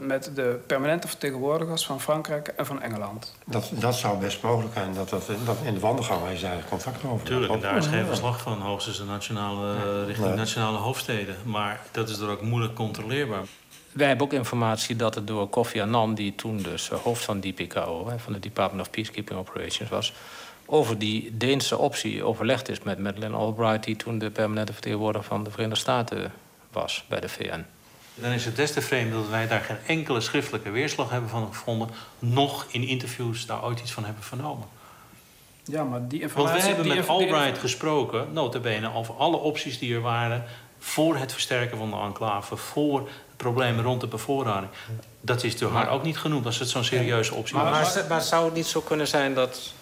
met de permanente vertegenwoordigers van Frankrijk en van Engeland. Dat, dat zou best mogelijk zijn. Dat, dat, dat in de wandelgang is eigenlijk contact over. Tuurlijk, en daar is geen verslag van, hoogstens de nationale, richting nationale hoofdsteden. Maar dat is er ook moeilijk controleerbaar. Wij hebben ook informatie dat het door Kofi Annan, die toen dus eh, hoofd van DPKO, van de Department of Peacekeeping Operations was, over die Deense optie overlegd is met Madeleine Albright, die toen de permanente vertegenwoordiger van de Verenigde Staten was bij de VN. Dan is het des te vreemd dat wij daar geen enkele schriftelijke weerslag hebben van gevonden, nog in interviews daar ooit iets van hebben vernomen. Ja, maar die informatie... Want we hebben met Albright gesproken, notabene, over alle opties die er waren voor het versterken van de enclave, voor problemen rond de bevoorrading. Dat is door haar ook niet genoemd als het zo'n serieuze optie maar, was. Maar, maar, zou het niet zo kunnen zijn dat,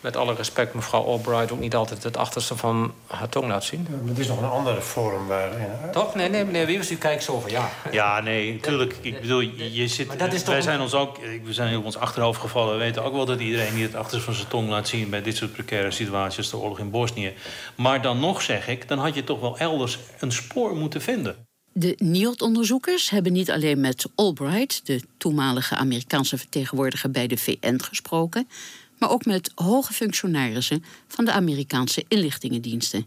met alle respect, mevrouw Albright ook niet altijd het achterste van haar tong laat zien? Ja, het is nog een andere forum waarin. Toch? Nee, nee, meneer Wiebes, u kijkt zo van ja. Ja, nee, natuurlijk. Ik bedoel, je zit. dat is wij toch- zijn ons ook. We zijn op ons achterhoofd gevallen. We weten ook wel dat iedereen niet het achterste van zijn tong laat zien bij dit soort precaire situaties, als de oorlog in Bosnië. Maar dan nog zeg ik, dan had je toch wel elders een spoor moeten vinden. De NIOD-onderzoekers hebben niet alleen met Albright, de toenmalige Amerikaanse vertegenwoordiger bij de VN, gesproken, maar ook met hoge functionarissen van de Amerikaanse inlichtingendiensten.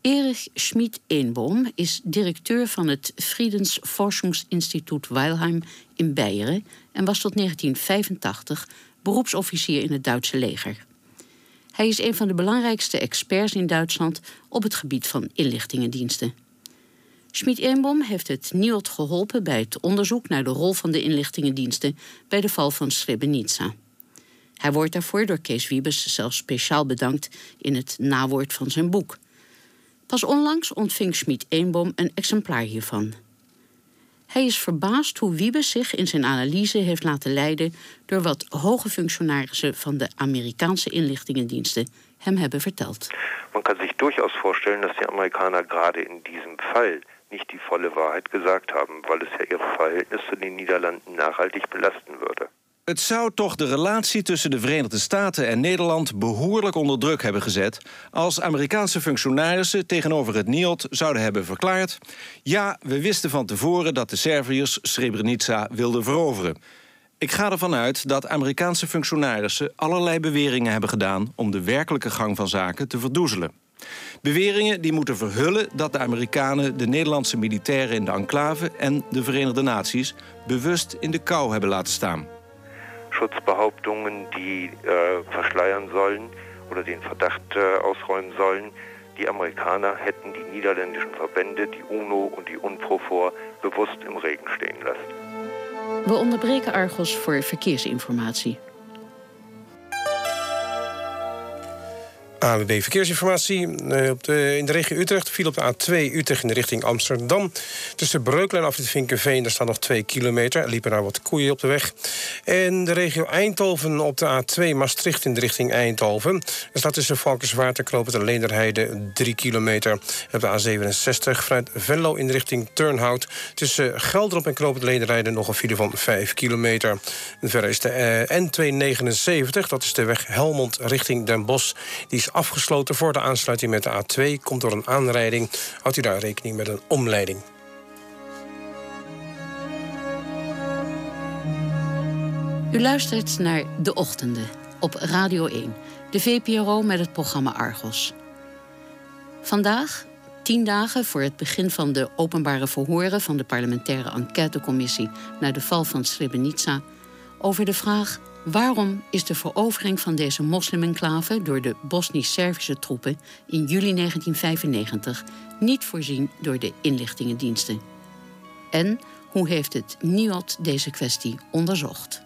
Erich Schmid-Eenboom is directeur van het Friedensforschungsinstituut Weilheim in Beieren en was tot 1985 beroepsofficier in het Duitse leger. Hij is een van de belangrijkste experts in Duitsland op het gebied van inlichtingendiensten. Schmid-Eenboom heeft het NIOD geholpen bij het onderzoek naar de rol van de inlichtingendiensten bij de val van Srebrenica. Hij wordt daarvoor door Kees Wiebes zelfs speciaal bedankt in het nawoord van zijn boek. Pas onlangs ontving Schmid-Eenboom een exemplaar hiervan. Hij is verbaasd hoe Wiebes zich in zijn analyse heeft laten leiden door wat hoge functionarissen van de Amerikaanse inlichtingendiensten hem hebben verteld. Man kann sich durchaus vorstellen, dass die Amerikaner gerade in diesem Fall nicht die volle Wahrheit gesagt haben, weil es ja ihre Verhältnisse zu den Niederlanden nachhaltig belasten würde. Het zou toch de relatie tussen de Verenigde Staten en Nederland behoorlijk onder druk hebben gezet als Amerikaanse functionarissen tegenover het NIOD zouden hebben verklaard: ja, we wisten van tevoren dat de Serviërs Srebrenica wilden veroveren. Ik ga ervan uit dat Amerikaanse functionarissen allerlei beweringen hebben gedaan om de werkelijke gang van zaken te verdoezelen. Beweringen die moeten verhullen dat de Amerikanen de Nederlandse militairen in de enclave en de Verenigde Naties bewust in de kou hebben laten staan. Schutzbehauptungen, die äh, verschleiern sollen oder den Verdacht äh, ausräumen sollen, die Amerikaner hätten die niederländischen Verbände, die UNO und die UNPROFOR bewusst im Regen stehen lassen. We onderbreken Argos voor verkeersinformatie. AWB Verkeersinformatie. Eh, op de, in de regio Utrecht viel op de A2 Utrecht in de richting Amsterdam. Tussen Breukelen en Afrit Vinkenveen, daar staan nog 2 kilometer. Er liepen daar wat koeien op de weg. En de regio Eindhoven op de A2 Maastricht in de richting Eindhoven. Er staat tussen Valkenswaard en Knoopend en Leenderheide 3 kilometer. Op de A67 vanuit Venlo in de richting Turnhout. Tussen Gelderop en Knoopend Leenderheide nog een file van 5 kilometer. En verder is de eh, N279, dat is de weg Helmond richting Den Bosch. Die is afgesloten voor de aansluiting met de A2. Komt door een aanrijding. Houdt u daar rekening met een omleiding. U luistert naar De Ochtenden op Radio 1, de VPRO met het programma Argos. Vandaag, tien dagen voor het begin van de openbare verhoren van de parlementaire enquêtecommissie naar de val van Srebrenica over de vraag waarom is de verovering van deze moslimenclave door de Bosnisch-Servische troepen in juli 1995 niet voorzien door de inlichtingendiensten. En hoe heeft het NIOD deze kwestie onderzocht?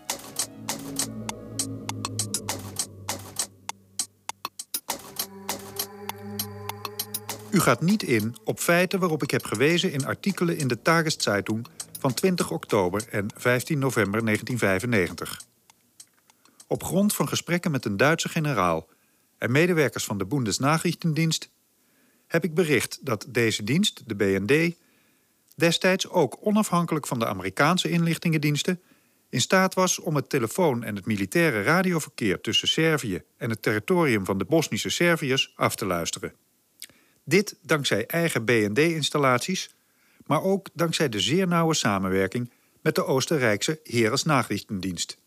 U gaat niet in op feiten waarop ik heb gewezen in artikelen in de Tageszeitung van 20 oktober en 15 november 1995. Op grond van gesprekken met een Duitse generaal en medewerkers van de Bundesnachrichtendienst heb ik bericht dat deze dienst, de BND, destijds ook onafhankelijk van de Amerikaanse inlichtingendiensten in staat was om het telefoon- en het militaire radioverkeer tussen Servië en het territorium van de Bosnische Serviërs af te luisteren. Dit dankzij eigen BND-installaties, maar ook dankzij de zeer nauwe samenwerking met de Oostenrijkse Heeresnachrichtendienst.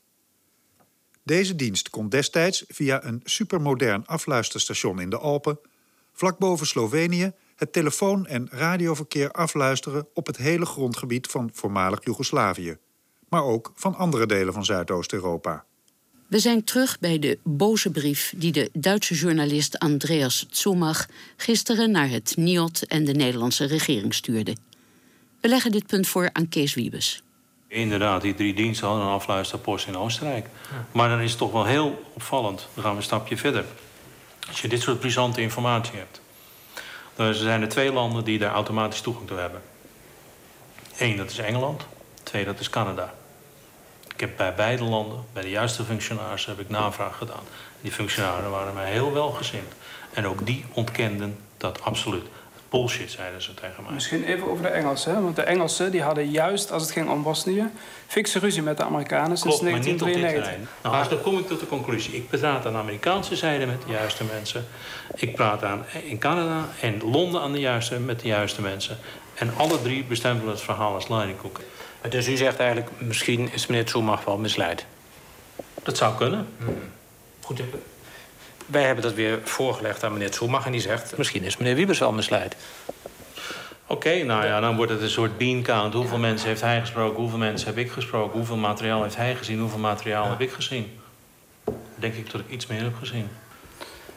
Deze dienst kon destijds via een supermodern afluisterstation in de Alpen, vlak boven Slovenië, het telefoon- en radioverkeer afluisteren op het hele grondgebied van voormalig Joegoslavië, maar ook van andere delen van Zuidoost-Europa. We zijn terug bij de boze brief die de Duitse journalist Andreas Zumach gisteren naar het NIOD en de Nederlandse regering stuurde. We leggen dit punt voor aan Kees Wiebes. Inderdaad, die drie diensten hadden een afluisterpost in Oostenrijk. Maar dan is het toch wel heel opvallend. Dan gaan we een stapje verder. Als je dit soort brisante informatie hebt, dan zijn er twee landen die daar automatisch toegang toe hebben. Eén, dat is Engeland. Twee, dat is Canada. Ik heb bij beide landen, bij de juiste functionarissen, heb ik navraag gedaan. Die functionarissen waren mij heel welgezind. En ook die ontkenden dat absoluut. Bullshit, zeiden ze tegen mij. Misschien even over de Engelsen. hè? Want de Engelsen die hadden juist, als het ging om Bosnië... fikse ruzie met de Amerikanen sinds Klopt, maar niet op dit 1993. terrein. Nou, dus dan kom ik tot de conclusie. Ik praat aan de Amerikaanse zijde met de juiste mensen. Ik praat aan in Canada en Londen aan de juiste, met de juiste mensen. En alle drie bestempelen het verhaal als Leidenkoek. Dus u zegt eigenlijk, misschien is meneer Zumach wel misleid. Dat zou kunnen. Goed, wij hebben dat weer voorgelegd aan meneer Zumach en die zegt... misschien is meneer Wiebes wel misleid. Oké, nou ja, dan wordt het een soort bean count. Hoeveel mensen heeft hij gesproken? Hoeveel mensen heb ik gesproken? Hoeveel materiaal heeft hij gezien? Hoeveel materiaal heb ik gezien? Denk ik dat ik iets meer heb gezien.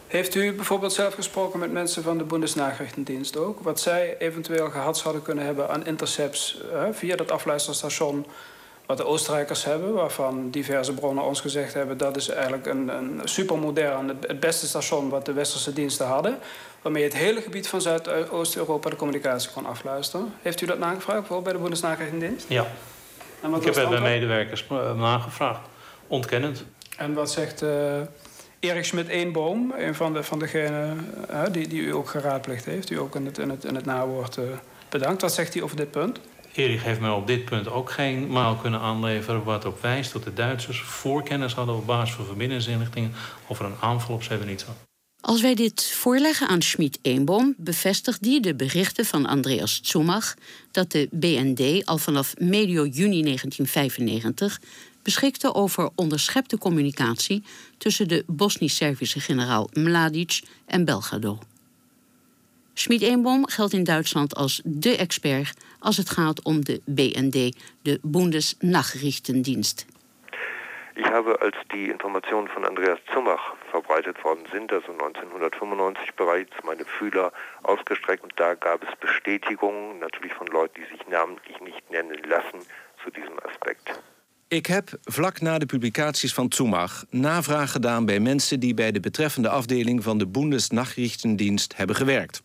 Heeft u bijvoorbeeld zelf gesproken met mensen van de Bundesnachrichtendienst ook? Wat zij eventueel gehad zouden kunnen hebben aan intercepts eh, via dat afluisterstation... wat de Oostenrijkers hebben, waarvan diverse bronnen ons gezegd hebben... dat is eigenlijk een, een supermodern, het, het beste station wat de westerse diensten hadden... waarmee het hele gebied van Zuidoost-Europa de communicatie kon afluisteren. Heeft u dat nagevraagd, bijvoorbeeld bij de Bundesnachrichtendienst? Ja. En wat ik heb het bij medewerkers eh, nagevraagd. Ontkennend. En wat zegt eh Erik Schmidt-Eenboom, een van, de, van degenen eh, die, die u ook geraadpleegd heeft... u ook in het, in het, in het nawoord bedankt. Wat zegt hij over dit punt? Erik heeft mij op dit punt ook geen maal kunnen aanleveren... wat op wijst dat de Duitsers voorkennis hadden op basis van verbindingsinrichtingen... over een aanval op Srebrenica. Als wij dit voorleggen aan Schmid-Eenboom, bevestigt die de berichten van Andreas Zumach dat de BND al vanaf medio juni 1995 beschikte over onderschepte communicatie tussen de Bosnisch-Servische generaal Mladic en Belgrado. Schmid-Eenboom geldt in Duitsland als dé expert als het gaat om de BND, de Bundesnachrichtendienst. Ich habe, als die Informationen von Andreas Zumach verbreitet worden sind, also 1995 bereits, meine Fühler ausgestreckt und da gab es Bestätigungen, natürlich von Leuten, die sich namentlich nicht nennen lassen, zu diesem Aspekt. Ik heb vlak na de publicaties van Zumach navraag gedaan bij mensen die bij de betreffende afdeling van de Bundesnachrichtendienst hebben gewerkt.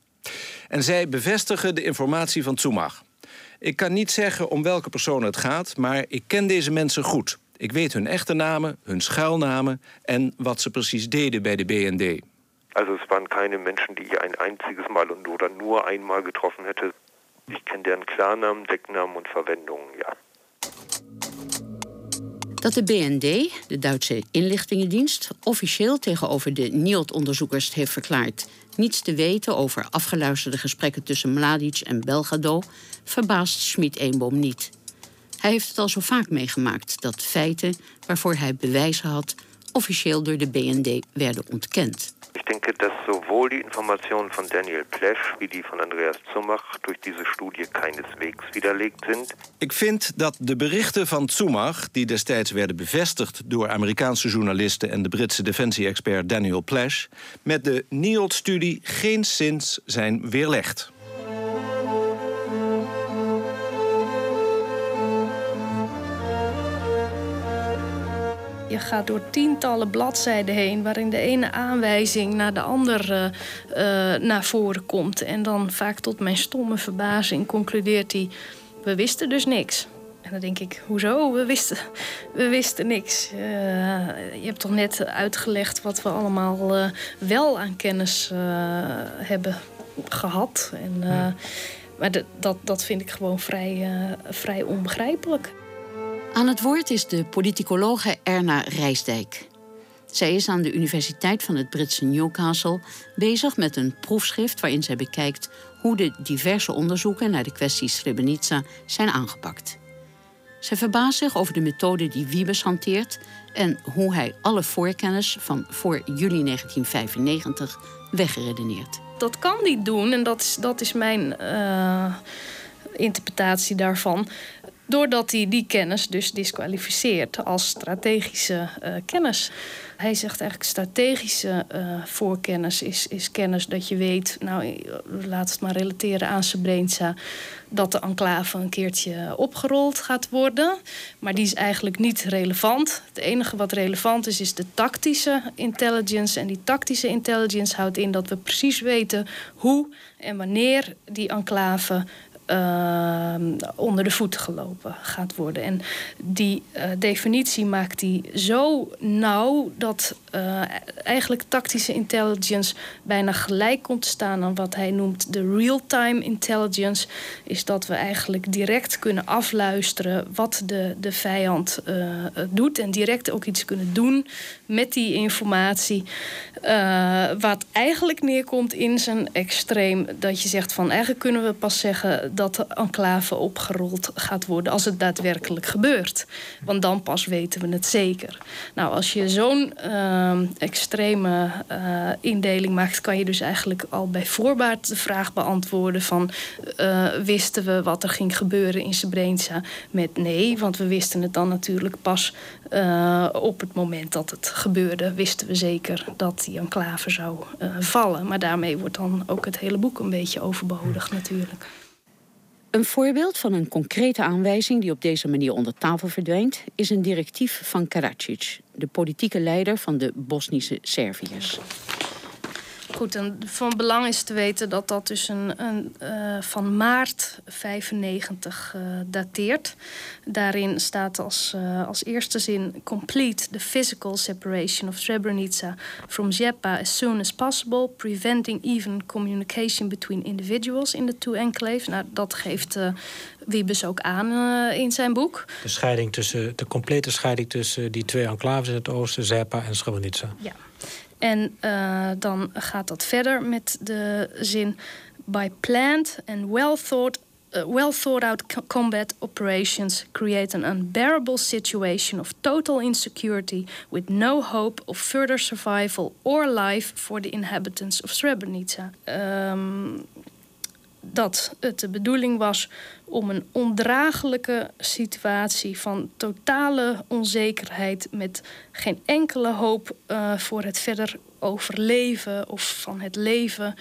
En zij bevestigen de informatie van Zumach. Ik kan niet zeggen om welke persoon het gaat, maar ik ken deze mensen goed. Ik weet hun echte namen, hun schuilnamen en wat ze precies deden bij de BND. Also es waren keine Menschen, die ich ein einziges Mal und oder nur einmal getroffen hätte. Ich kenne deren Klarnamen, Decknamen und Verwendungen, ja. Dat de BND, de Duitse inlichtingendienst, officieel tegenover de NIOD-onderzoekers heeft verklaard niets te weten over afgeluisterde gesprekken tussen Mladic en Belgrado, verbaast Schmid-Eenboom niet. Hij heeft het al zo vaak meegemaakt dat feiten waarvoor hij bewijzen had, officieel door de BND werden ontkend. Ich denke, dass sowohl die Informationen von Daniel Plesch wie die von Andreas Zumach durch diese Studie keineswegs widerlegt sind. Ik vind dat de berichten van Zumach, die destijds werden bevestigd door Amerikaanse journalisten en de Britse defensie-expert Daniel Plesch, met de NIOD-studie geen zins zijn weerlegd. Je gaat door tientallen bladzijden heen waarin de ene aanwijzing naar de andere uh, naar voren komt. En dan vaak tot mijn stomme verbazing concludeert hij: We wisten dus niks. En dan denk ik, hoezo? We wisten, we wisten niks. Uh, je hebt toch net uitgelegd wat we allemaal uh, wel aan kennis hebben gehad. En, maar dat, dat vind ik gewoon vrij, vrij onbegrijpelijk. Aan het woord is de politicologe Erna Rijsdijk. Zij is aan de Universiteit van het Britse Newcastle bezig met een proefschrift waarin zij bekijkt hoe de diverse onderzoeken naar de kwestie Srebrenica zijn aangepakt. Zij verbaast zich over de methode die Wiebes hanteert en hoe hij alle voorkennis van voor juli 1995 weggeredeneerd. Dat kan niet doen en dat is, dat is mijn uh, interpretatie daarvan. Doordat hij die kennis dus disqualificeert als strategische uh, kennis. Hij zegt eigenlijk strategische uh, voorkennis is, is kennis dat je weet, nou laat het maar relateren aan Srebrenica, dat de enclave een keertje opgerold gaat worden. Maar die is eigenlijk niet relevant. Het enige wat relevant is, is de tactische intelligence. En die tactische intelligence houdt in dat we precies weten hoe en wanneer die enclave uh, onder de voeten gelopen gaat worden. En die uh, definitie maakt hij zo nauw dat uh, eigenlijk tactische intelligence bijna gelijk komt te staan aan wat hij noemt de real-time intelligence. Is dat we eigenlijk direct kunnen afluisteren wat de, de vijand doet en direct ook iets kunnen doen met die informatie. wat eigenlijk neerkomt in zijn extreem dat je zegt van eigenlijk kunnen we pas zeggen dat de enclave opgerold gaat worden als het daadwerkelijk gebeurt. Want dan pas weten we het zeker. Nou, als je zo'n uh, extreme uh, indeling maakt, kan je dus eigenlijk al bij voorbaat de vraag beantwoorden van uh, wisten we wat er ging gebeuren in Srebrenica? Met nee, want we wisten het dan natuurlijk pas uh, op het moment dat het gebeurde, wisten we zeker dat die enclave zou vallen. Maar daarmee wordt dan ook het hele boek een beetje overbodig natuurlijk. Een voorbeeld van een concrete aanwijzing die op deze manier onder tafel verdwijnt, is een directief van Karadzic, de politieke leider van de Bosnische Serviërs. Goed, en van belang is te weten dat dat dus een, een uh, van maart 95 uh, dateert. Daarin staat als, uh, als eerste zin... complete the physical separation of Srebrenica from Zepa as soon as possible... preventing even communication between individuals in the two enclaves. Nou, dat geeft Wiebes ook aan in zijn boek. De, scheiding tussen, de complete scheiding tussen die twee enclaves in het oosten... Zepa en Srebrenica. Ja. En uh, dan gaat dat verder met de zin... By planned and well thought uh, well thought out combat operations create an unbearable situation of total insecurity with no hope of further survival or life for the inhabitants of Srebrenica. Um, dat het de bedoeling was om een ondraaglijke situatie van totale onzekerheid met geen enkele hoop uh, voor het verder overleven of van het leven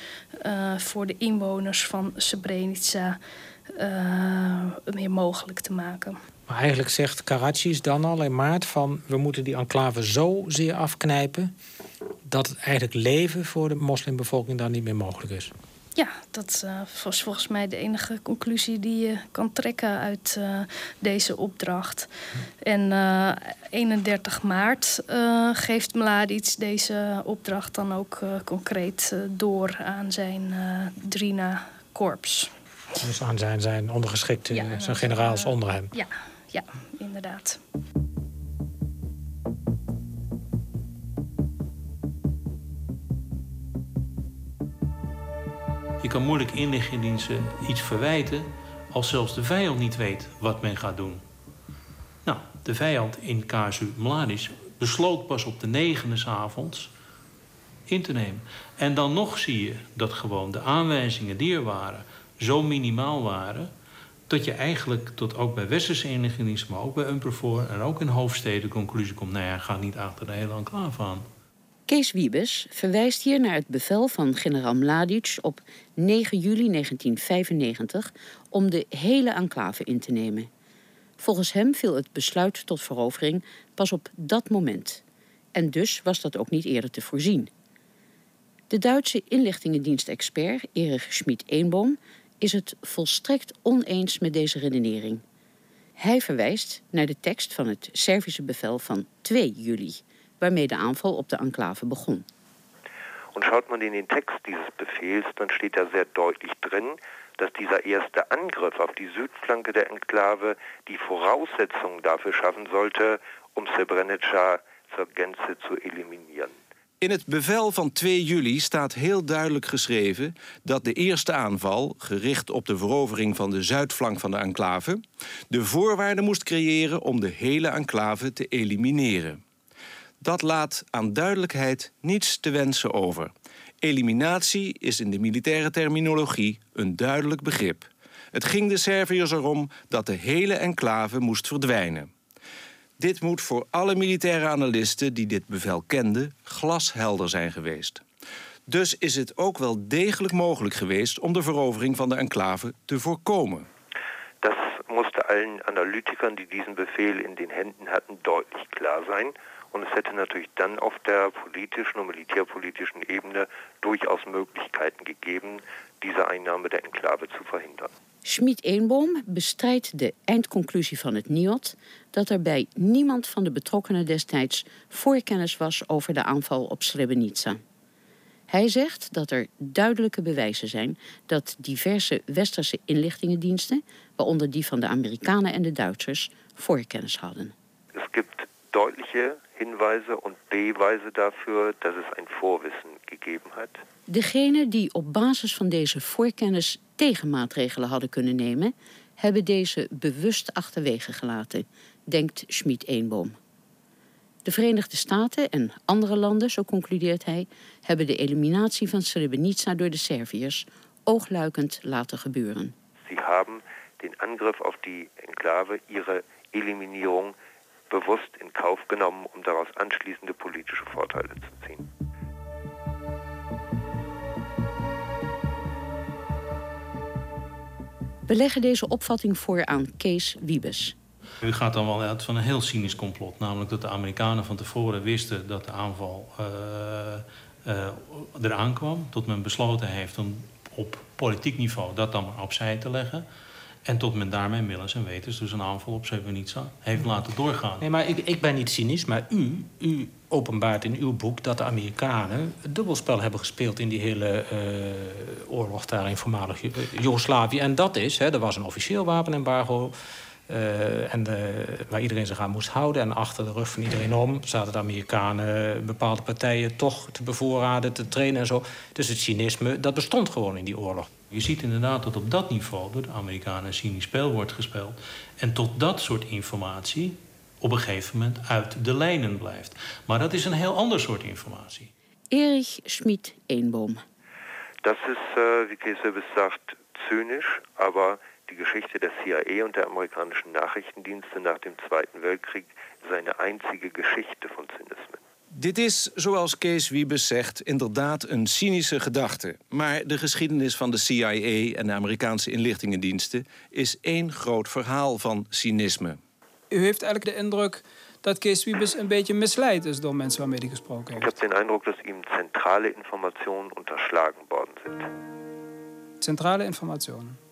uh, voor de inwoners van Srebrenica uh, meer mogelijk te maken. Maar eigenlijk zegt Karadzic dan al in maart van we moeten die enclave zo zeer afknijpen dat het eigenlijk leven voor de moslimbevolking dan niet meer mogelijk is. Ja, dat uh, was volgens mij de enige conclusie die je kan trekken uit uh, deze opdracht. En uh, 31 maart geeft Mladic deze opdracht dan ook concreet door aan zijn Drina-korps. Dus aan zijn, zijn ondergeschikte, ja, zijn generaals onder hem? Ja, ja inderdaad. Je kan moeilijk inlichtingendiensten iets verwijten als zelfs de vijand niet weet wat men gaat doen. Nou, de vijand in casu Mladic besloot pas op de negende avonds in te nemen. En dan nog zie je dat gewoon de aanwijzingen die er waren zo minimaal waren dat je eigenlijk tot ook bij westerse inlichtingendiensten, maar ook bij Umpervoor en ook in hoofdsteden conclusie komt: nou ja, ga niet achter de hele enclave aan. Kees Wiebes verwijst hier naar het bevel van generaal Mladic op 9 juli 1995 om de hele enclave in te nemen. Volgens hem viel het besluit tot verovering pas op dat moment. En dus was dat ook niet eerder te voorzien. De Duitse inlichtingendienstexpert Erich Schmid-Eenboom is het volstrekt oneens met deze redenering. Hij verwijst naar de tekst van het Servische bevel van 2 juli, waarmee de aanval op de enclave begon. Und schaut man in den Text dieses Befehls, dann steht da sehr deutlich drin, dass dieser erste Angriff auf die Südflanke der Enklave die Voraussetzungen dafür schaffen sollte, um Srebrenica zur Gänze zu eliminieren. In het bevel van 2 juli staat heel duidelijk geschreven dat de eerste aanval, gericht op de verovering van de zuidflank van de enclave, de voorwaarden moest creëren om de hele enclave te elimineren. Dat laat aan duidelijkheid niets te wensen over. Eliminatie is in de militaire terminologie een duidelijk begrip. Het ging de Serviërs erom dat de hele enclave moest verdwijnen. Dit moet voor alle militaire analisten die dit bevel kenden glashelder zijn geweest. Dus is het ook wel degelijk mogelijk geweest om de verovering van de enclave te voorkomen. Das musste allen Analytikern, die diesen Befehl in den Händen hatten, deutlich klar sein. Und es hätte natürlich dann auf der politischen und militärpolitischen Ebene durchaus Möglichkeiten gegeben, diese Einnahme der Enklave zu verhindern. Schmid-Eenboom bestrijdt de eindconclusie van het NIOD dat er bij niemand van de betrokkenen destijds voorkennis was over de aanval op Srebrenica. Hij zegt dat er duidelijke bewijzen zijn dat diverse westerse inlichtingendiensten, waaronder die van de Amerikanen en de Duitsers, voorkennis hadden. Es gibt deutliche Hinweise und Beweise dafür, dass es ein Vorwissen gegeben hat. Degenen die op basis van deze voorkennis tegenmaatregelen hadden kunnen nemen, hebben deze bewust achterwege gelaten, denkt Schmid-Eenboom. De Verenigde Staten en andere landen, zo concludeert hij, hebben de eliminatie van Srebrenica door de Serviërs oogluikend laten gebeuren. Sie haben den Angriff auf die Enklave, ihre Eliminierung bewusst in Kauf genommen, um daraus anschließende politische Vorteile zu ziehen. We leggen deze opvatting voor aan Kees Wiebes. U gaat dan wel uit van een heel cynisch complot. Namelijk dat de Amerikanen van tevoren wisten dat de aanval uh, uh, eraan kwam. Tot men besloten heeft om op politiek niveau dat dan maar opzij te leggen. En tot men daarmee millens en wetens dus een aanval op Srebrenica heeft laten doorgaan. Nee, maar ik, ik ben niet cynisch, maar u, u openbaart in uw boek dat de Amerikanen dubbelspel hebben gespeeld in die hele uh, oorlog daar in voormalig Joegoslavië. En dat is, hè, er was een officieel wapenembargo. Uh, en de, waar iedereen zich aan moest houden. En achter de rug van iedereen om zaten de Amerikanen bepaalde partijen toch te bevoorraden, te trainen en zo. Dus het cynisme, dat bestond gewoon in die oorlog. Je ziet inderdaad dat op dat niveau door de Amerikanen een cynisch spel wordt gespeeld. En tot dat soort informatie op een gegeven moment uit de lijnen blijft. Maar dat is een heel ander soort informatie. Erich Schmid-Eenboom. Das ist, äh, wie Kesebes sagt, zynisch, aber die Geschichte der CIA und der amerikanischen Nachrichtendienste nach dem Zweiten Weltkrieg ist eine einzige Geschichte von Zynismen. Dit is, zoals Kees Wiebes zegt, inderdaad een cynische gedachte. Maar de geschiedenis van de CIA en de Amerikaanse inlichtingendiensten is één groot verhaal van cynisme. U heeft eigenlijk de indruk dat Kees Wiebes een beetje misleid is door mensen waarmee hij gesproken heeft. Ich habe den Eindruck, dass ihm zentrale Informationen unterschlagen worden sind. Centrale Informationen.